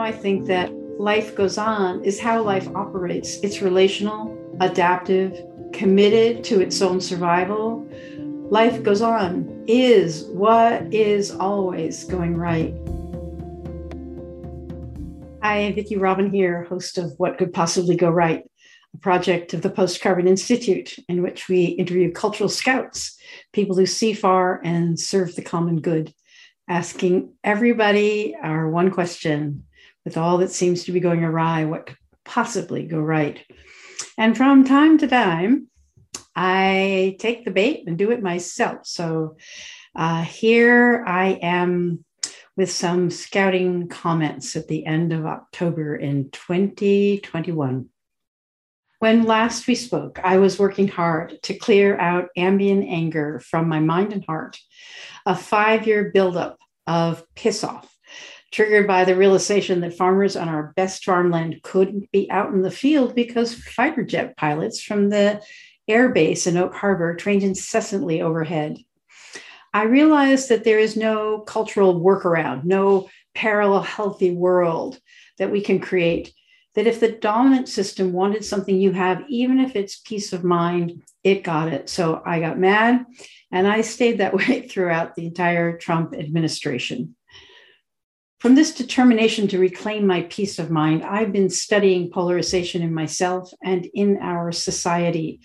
now I think that life goes on is how life operates. It's relational, adaptive, committed to its own survival. Life goes on is what is always going right. Hi, Vicki Robin here, host of What Could Possibly Go Right, a project of the Post Carbon Institute, in which we interview cultural scouts, people who see far and serve the common good, asking everybody our one question with all that seems to be going awry, what could possibly go right? And from time to time, I take the bait and do it myself. So uh, here I am with some scouting comments at the end of October in 2021. When last we spoke, I was working hard to clear out ambient anger from my mind and heart, a five year buildup of piss off triggered by the realization that farmers on our best farmland couldn't be out in the field because fighter jet pilots from the air base in Oak Harbor trained incessantly overhead. I realized that there is no cultural workaround, no parallel healthy world that we can create. That if the dominant system wanted something you have, even if it's peace of mind, it got it. So I got mad and I stayed that way throughout the entire Trump administration. From this determination to reclaim my peace of mind, I've been studying polarization in myself and in our society.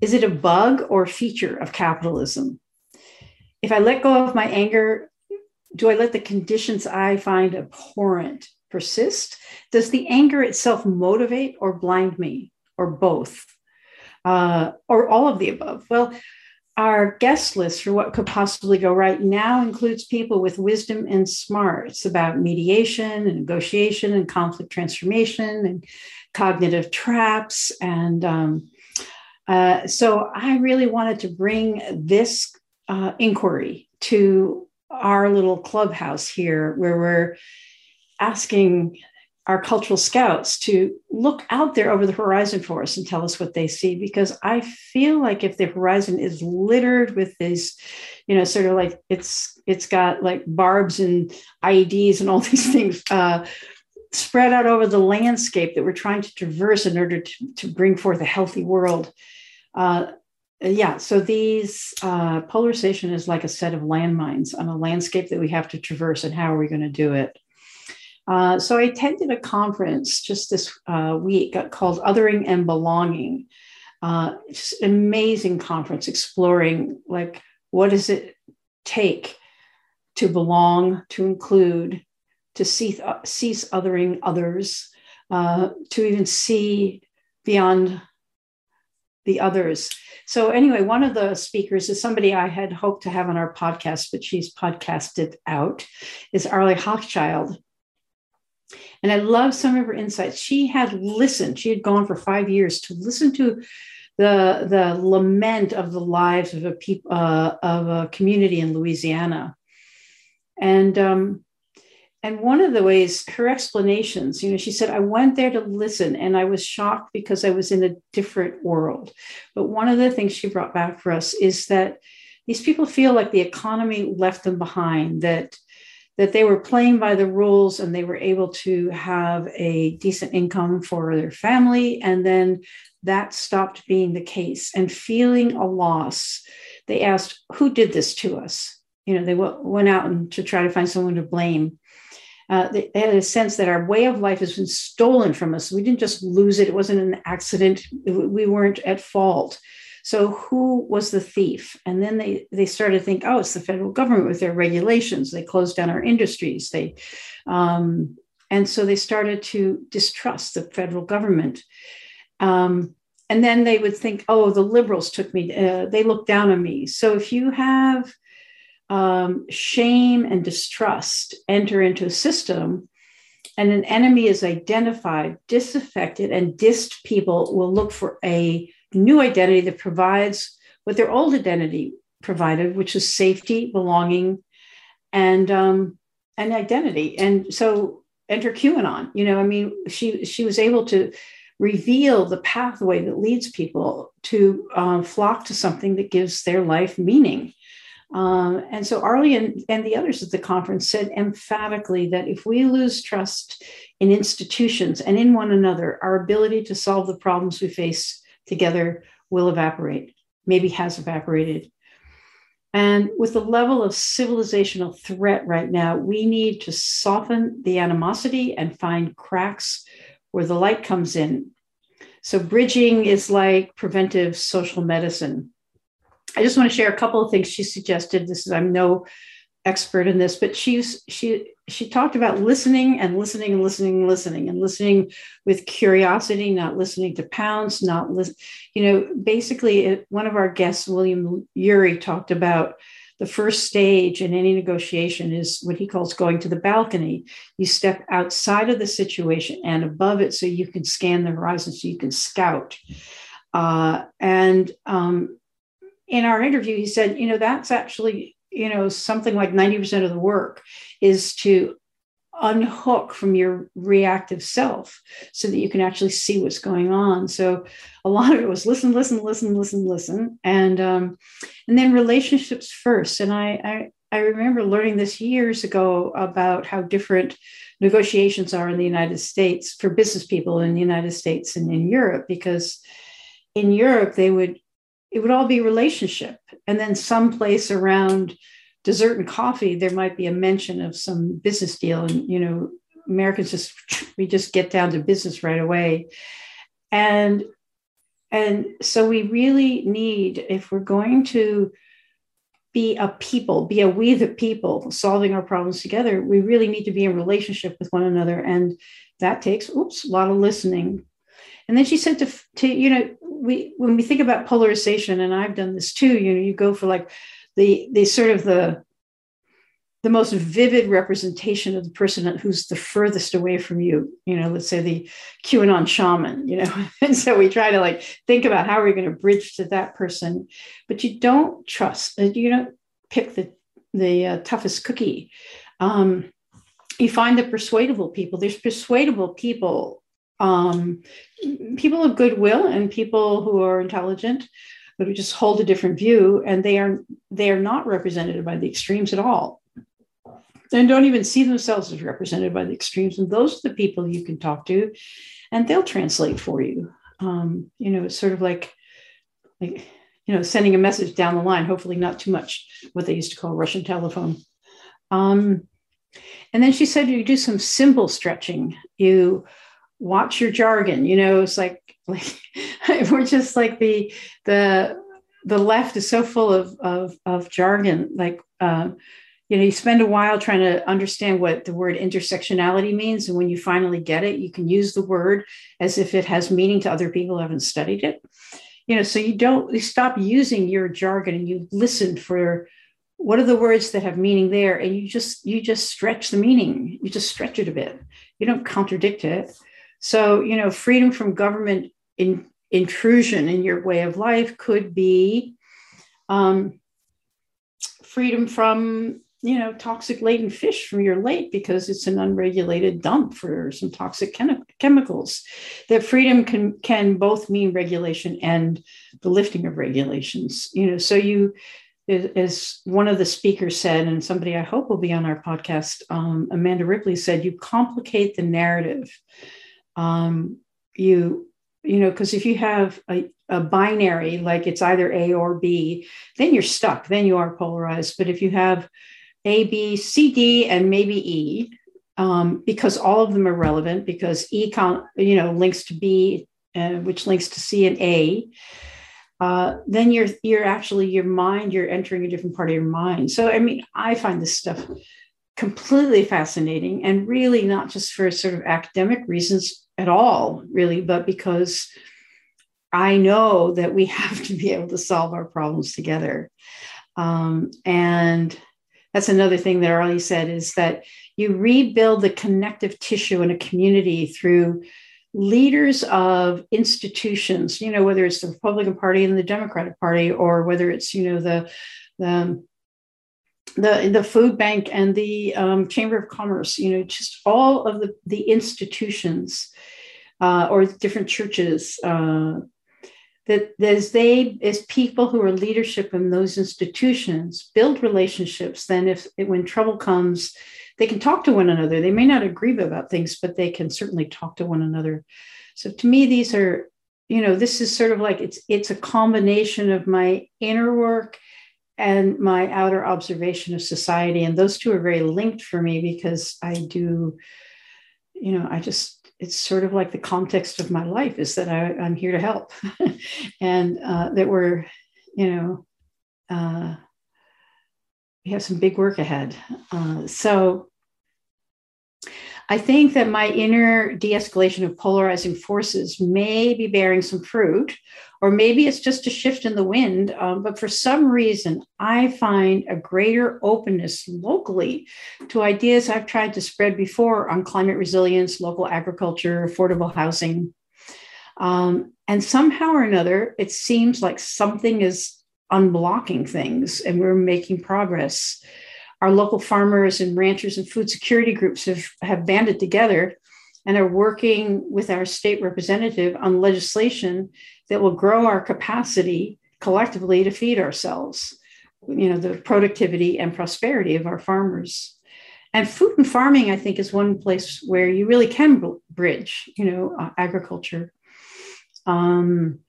Is it a bug or feature of capitalism? If I let go of my anger, do I let the conditions I find abhorrent persist? Does the anger itself motivate or blind me, or both, uh, or all of the above? Well, our guest list for what could possibly go right now includes people with wisdom and smarts about mediation and negotiation and conflict transformation and cognitive traps. And um, uh, so I really wanted to bring this uh, inquiry to our little clubhouse here where we're asking our cultural scouts to look out there over the horizon for us and tell us what they see because i feel like if the horizon is littered with these you know sort of like it's it's got like barbs and ieds and all these things uh, spread out over the landscape that we're trying to traverse in order to, to bring forth a healthy world. Uh, yeah so these uh, polarization is like a set of landmines on a landscape that we have to traverse and how are we going to do it uh, so I attended a conference just this uh, week called Othering and Belonging. Uh, just amazing conference exploring like what does it take to belong, to include, to cease, cease othering others, uh, to even see beyond the others. So, anyway, one of the speakers is somebody I had hoped to have on our podcast, but she's podcasted out, is Arlie Hochschild. And I love some of her insights. She had listened, she had gone for five years to listen to the, the lament of the lives of a, peop, uh, of a community in Louisiana. And, um, and one of the ways, her explanations, you know, she said, I went there to listen and I was shocked because I was in a different world. But one of the things she brought back for us is that these people feel like the economy left them behind, that that they were playing by the rules and they were able to have a decent income for their family. And then that stopped being the case. And feeling a loss, they asked, Who did this to us? You know, they w- went out and to try to find someone to blame. Uh, they, they had a sense that our way of life has been stolen from us. We didn't just lose it, it wasn't an accident, we weren't at fault. So who was the thief? And then they they started to think, oh, it's the federal government with their regulations. They closed down our industries. They um, and so they started to distrust the federal government. Um, and then they would think, oh, the liberals took me. Uh, they looked down on me. So if you have um, shame and distrust enter into a system, and an enemy is identified, disaffected, and dissed people will look for a new identity that provides what their old identity provided, which is safety, belonging, and um, and identity. And so enter QAnon. You know, I mean, she she was able to reveal the pathway that leads people to um, flock to something that gives their life meaning. Um, and so Arlie and, and the others at the conference said emphatically that if we lose trust in institutions and in one another, our ability to solve the problems we face together will evaporate, maybe has evaporated. And with the level of civilizational threat right now, we need to soften the animosity and find cracks where the light comes in. So, bridging is like preventive social medicine. I just want to share a couple of things she suggested. This is, I'm no expert in this, but she's she she talked about listening and listening and listening and listening and listening with curiosity, not listening to pounds, not listen. You know, basically, it, one of our guests, William Ury, talked about the first stage in any negotiation is what he calls going to the balcony. You step outside of the situation and above it, so you can scan the horizon, so you can scout. Uh, and um, in our interview, he said, you know, that's actually you know something like 90% of the work is to unhook from your reactive self so that you can actually see what's going on. So a lot of it was listen listen listen listen listen. And um, and then relationships first. And I, I i remember learning this years ago about how different negotiations are in the united states for business people in the united states and in europe because in europe they would it would all be relationship. And then someplace around dessert and coffee, there might be a mention of some business deal. And, you know, Americans just, we just get down to business right away. And, and so we really need, if we're going to be a people, be a we the people solving our problems together, we really need to be in relationship with one another. And that takes, oops, a lot of listening. And then she said to, to you know, we when we think about polarization, and I've done this too, you know, you go for like the the sort of the the most vivid representation of the person who's the furthest away from you, you know, let's say the QAnon shaman, you know. and so we try to like think about how are we going to bridge to that person, but you don't trust, uh, you don't pick the the uh, toughest cookie. Um, you find the persuadable people. There's persuadable people um, people of goodwill and people who are intelligent but who just hold a different view and they are they are not represented by the extremes at all. And don't even see themselves as represented by the extremes and those are the people you can talk to and they'll translate for you. Um, you know it's sort of like like you know sending a message down the line hopefully not too much what they used to call russian telephone. Um, and then she said you do some symbol stretching. You watch your jargon you know it's like like we're just like the the the left is so full of of, of jargon like um, you know you spend a while trying to understand what the word intersectionality means and when you finally get it you can use the word as if it has meaning to other people who haven't studied it. You know so you don't you stop using your jargon and you listen for what are the words that have meaning there and you just you just stretch the meaning. You just stretch it a bit. You don't contradict it so, you know, freedom from government in, intrusion in your way of life could be um, freedom from, you know, toxic laden fish from your lake because it's an unregulated dump for some toxic chem- chemicals. That freedom can can both mean regulation and the lifting of regulations. You know, so you as one of the speakers said, and somebody I hope will be on our podcast, um, Amanda Ripley said, you complicate the narrative um, you you know because if you have a, a binary like it's either a or b then you're stuck then you are polarized. But if you have a b c d and maybe e um, because all of them are relevant because e con- you know links to b uh, which links to c and a uh, then you're you're actually your mind you're entering a different part of your mind. So i mean i find this stuff completely fascinating and really not just for sort of academic reasons at all, really, but because I know that we have to be able to solve our problems together. Um, and that's another thing that Arlie said is that you rebuild the connective tissue in a community through leaders of institutions, you know, whether it's the Republican Party and the Democratic Party, or whether it's, you know, the, the the the food bank and the um, chamber of commerce you know just all of the the institutions uh, or different churches uh, that as they as people who are leadership in those institutions build relationships then if when trouble comes they can talk to one another. They may not agree about things but they can certainly talk to one another. So to me these are you know this is sort of like it's it's a combination of my inner work and my outer observation of society. And those two are very linked for me because i do you know i just it's sort of like the context of my life is that I, am here to help and uh, that we're, you know, uh, we have some big work ahead. Uh, so I think that my inner de escalation of polarizing forces may be bearing some fruit, or maybe it's just a shift in the wind. Um, but for some reason, I find a greater openness locally to ideas I've tried to spread before on climate resilience, local agriculture, affordable housing. Um, and somehow or another, it seems like something is unblocking things and we're making progress our local farmers and ranchers and food security groups have, have banded together and are working with our state representative on legislation that will grow our capacity collectively to feed ourselves you know the productivity and prosperity of our farmers. And food and farming i think is one place where you really can bridge you know uh, agriculture. Um,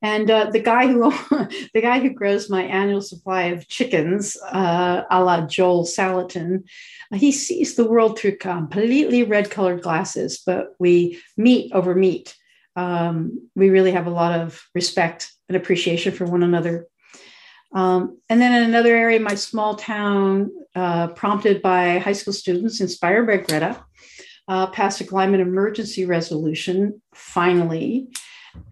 and uh, the guy who the guy who grows my annual supply of chickens, uh, a la Joel Salatin, he sees the world through completely red colored glasses. But we meet over meat. Um, we really have a lot of respect and appreciation for one another. Um, and then in another area, my small town, uh, prompted by high school students, inspired by Greta, uh, passed a climate emergency resolution finally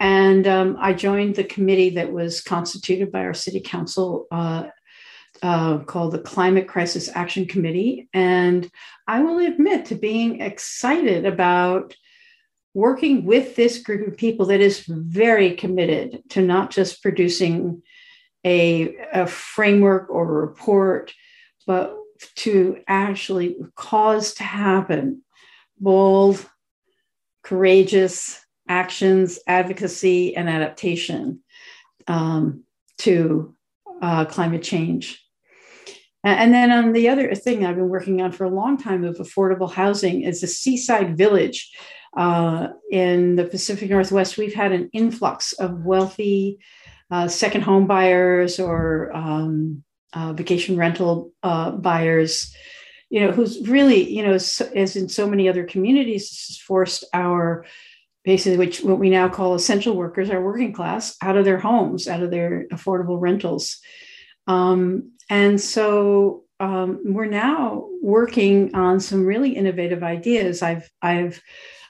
and um, I joined the committee that was constituted by our city council uh, uh, called the Climate Crisis Action Committee. And I will admit to being excited about working with this group of people that is very committed to not just producing a, a framework or a report, but to actually cause to happen bold, courageous, actions, advocacy, and adaptation um, to uh, climate change. And then on the other thing I've been working on for a long time of affordable housing is the seaside village uh, in the Pacific Northwest. We've had an influx of wealthy uh, second home buyers or um, uh, vacation rental uh, buyers, you know, who's really, you know, as, as in so many other communities, this has forced our basically which what we now call essential workers are working class out of their homes out of their affordable rentals. Um, and so um, we're now working on some really innovative ideas. I've i've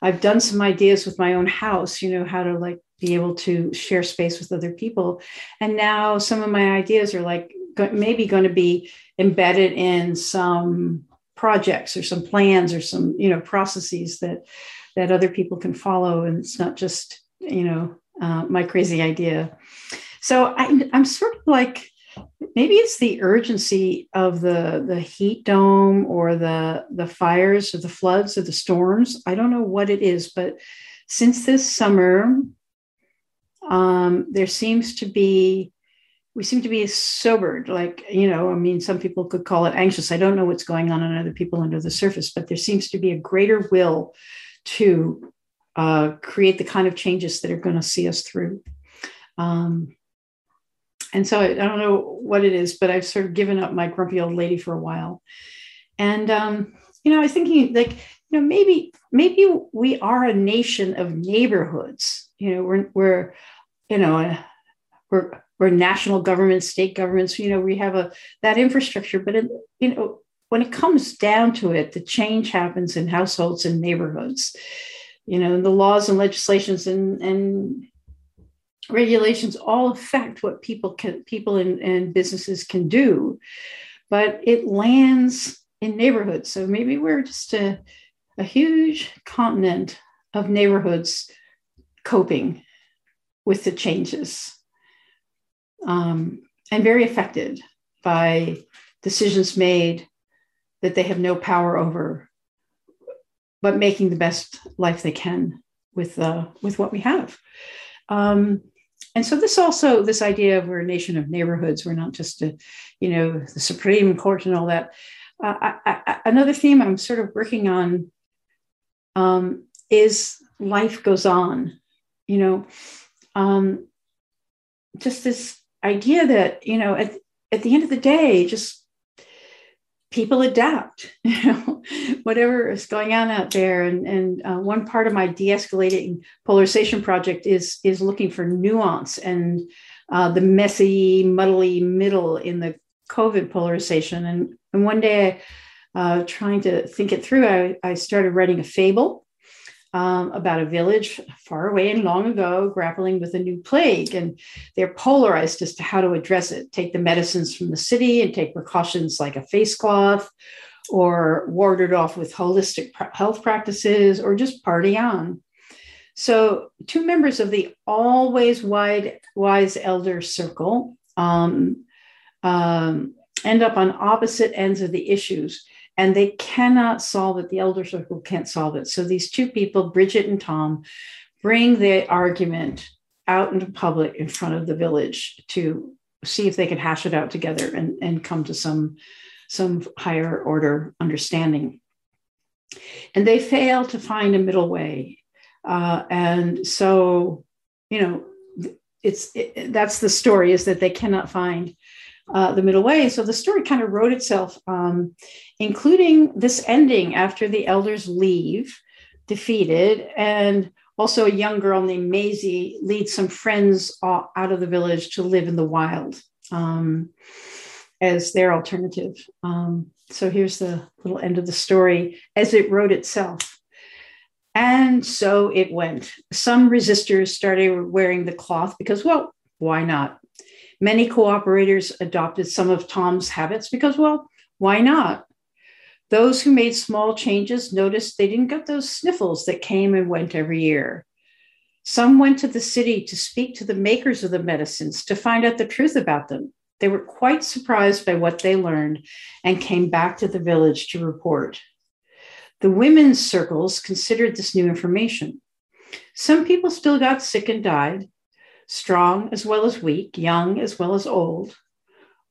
i've done some ideas with my own house you know how to like be able to share space with other people. And now some of my ideas are like maybe going to be embedded in some projects or some plans or some you know processes that that other people can follow and it's not just you know uh, my crazy idea. So I, i'm sort of like maybe it's the urgency of the the heat dome or the the fires or the floods or the storms. I don't know what it is but since this summer um, there seems to be we seem to be sobered like you know i mean some people could call it anxious. I don't know what's going on in other people under the surface but there seems to be a greater will to uh, create the kind of changes that are going to see us through. Um, and so I, I, don't know what it is, but I've sort of given up my grumpy old lady for a while. And um, you know, I was thinking like, you know, maybe maybe we are a nation of neighborhoods. You know, we're we're you know we're we're national governments, state governments. You know, we have a that infrastructure, but it, you know, when it comes down to it, the change happens in households and neighborhoods. You know, the laws and legislations and, and regulations all affect what people can people and, and businesses can do, but it lands in neighborhoods. So maybe we're just a, a huge continent of neighborhoods coping with the changes um, and very affected by decisions made that they have no power over, but making the best life they can with uh, with what we have. Um, and so this also this idea of we're a nation of neighborhoods. We're not just a, you know, the Supreme Court and all that. Uh, I, I, another theme I'm sort of working on um, is life goes on. You know, um, just this idea that you know at at the end of the day, just people adapt you know whatever is going on out there. And and uh, one part of my de-escalating polarization project is is looking for nuance and uh, the messy muddly middle in the covid polarization. And and one day uh, trying to think it through I, I started writing a fable um, about a village far away and long ago grappling with a new plague. And they're polarized as to how to address it take the medicines from the city and take precautions like a face cloth, or ward it off with holistic health practices, or just party on. So, two members of the always wide, wise elder circle um, um, end up on opposite ends of the issues and they cannot solve it. The elder circle can't solve it. So these two people, Bridget and Tom, bring the argument out into public in front of the village to see if they can hash it out together and, and come to some, some higher order understanding. And they fail to find a middle way. Uh, and so, you know, it's it, that's the story is that they cannot find uh, the middle way. So the story kind of wrote itself, um, including this ending after the elders leave, defeated, and also a young girl named Maisie leads some friends out of the village to live in the wild um, as their alternative. Um, so here's the little end of the story as it wrote itself. And so it went. Some resistors started wearing the cloth because, well, why not? Many cooperators adopted some of Tom's habits because, well, why not? Those who made small changes noticed they didn't get those sniffles that came and went every year. Some went to the city to speak to the makers of the medicines to find out the truth about them. They were quite surprised by what they learned and came back to the village to report. The women's circles considered this new information. Some people still got sick and died, strong as well as weak, young as well as old.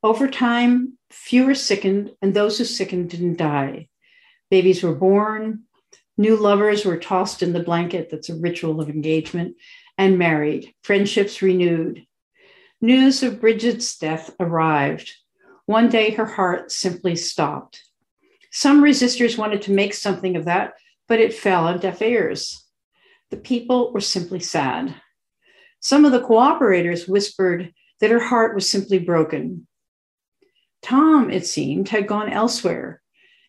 Over time, fewer sickened, and those who sickened didn't die. Babies were born, new lovers were tossed in the blanket that's a ritual of engagement, and married, friendships renewed. News of Bridget's death arrived. One day her heart simply stopped. Some resistors wanted to make something of that, but it fell on deaf ears. The people were simply sad. Some of the cooperators whispered that her heart was simply broken. Tom, it seemed, had gone elsewhere,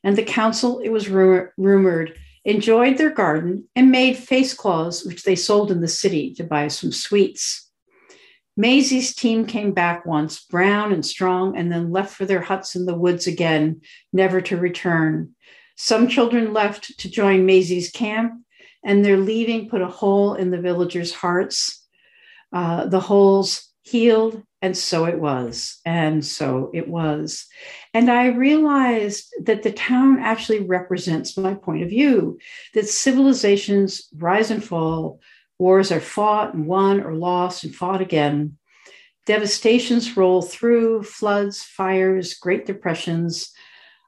and the council, it was rumor- rumored, enjoyed their garden and made face cloths, which they sold in the city to buy some sweets. Maisie's team came back once, brown and strong, and then left for their huts in the woods again, never to return. Some children left to join Maisie's camp, and their leaving put a hole in the villagers' hearts. Uh, the holes healed, and so it was. And so it was. And I realized that the town actually represents my point of view that civilizations rise and fall, wars are fought and won or lost and fought again. Devastations roll through, floods, fires, great depressions.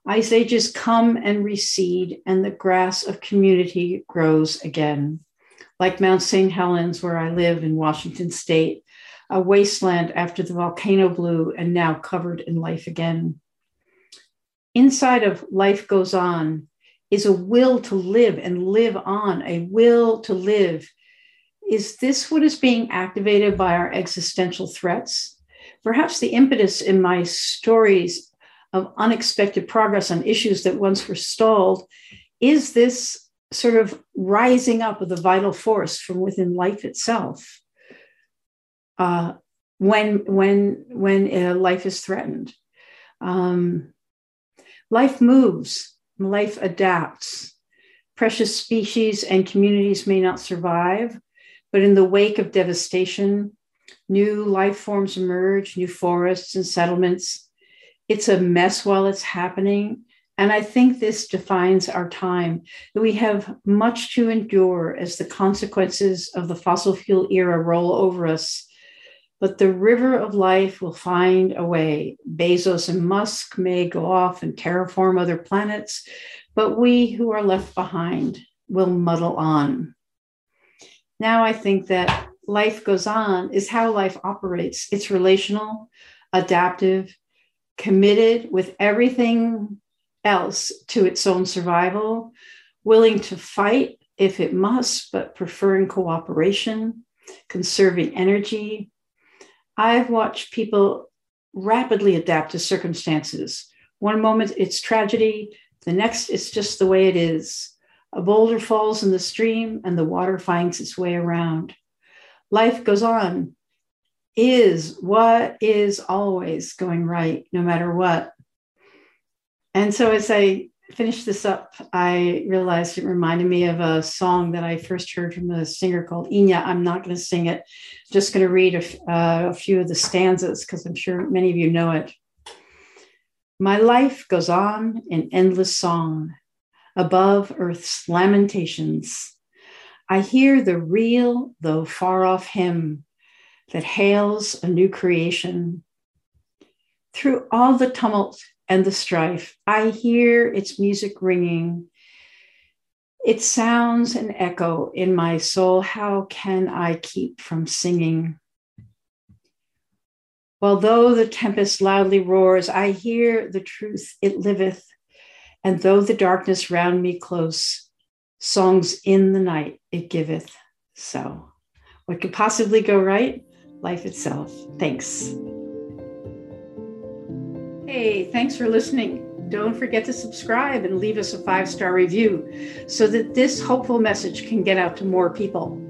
Ice ages come and recede, and the grass of community grows again like Mount St. Helens, where I live in Washington state, a wasteland after the volcano blew and now covered in life again. Inside of Life Goes On is a will to live and live on, a will to live. Is this what is being activated by our existential threats? Perhaps the impetus in my stories of unexpected progress on issues that once were stalled is this sort of rising up of the vital force from within life itself uh, when when when uh, life is threatened. Um, life moves, life adapts. Precious species and communities may not survive, but in the wake of devastation, new life forms emerge, new forests and settlements. It's a mess while it's happening, And I think this defines our time we have much to endure as the consequences of the fossil fuel era roll over us. But the river of life will find a way. Bezos and Musk may go off and terraform other planets, but we who are left behind will muddle on. Now I think that life goes on is how life operates. It's relational, adaptive, committed with everything else to its own survival, willing to fight if it must, but preferring cooperation, conserving energy. I've watched people rapidly adapt to circumstances. One moment it's tragedy, the next it's just the way it is. A boulder falls in the stream and the water finds its way around. Life goes on, is what is always going right, no matter what. And so as I finished this up, I realized it reminded me of a song that I first heard from a singer called Enya. I'm not going to sing it, just going to read a, uh, a few of the stanzas because I'm sure many of you know it. My life goes on in endless song above earth's lamentations. I hear the real, though far off hymn that hails a new creation. Through all the tumult and the strife. I hear its music ringing. It sounds an echo in my soul. How can I keep from singing? While though the tempest loudly roars, I hear the truth, it liveth. And though the darkness round me close, songs in the night it giveth. So, what could possibly go right? Life itself. Thanks. Hey, thanks for listening. Don't forget to subscribe and leave us a five star review so that this hopeful message can get out to more people.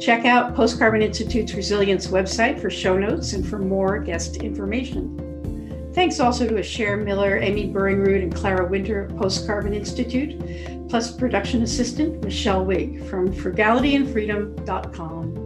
Check out Post Carbon Institute's Resilience website for show notes and for more guest information. Thanks also to Asher Miller, Amy Burringroot, and Clara Winter of Post Carbon Institute, plus production assistant Michelle Wig from frugalityandfreedom.com.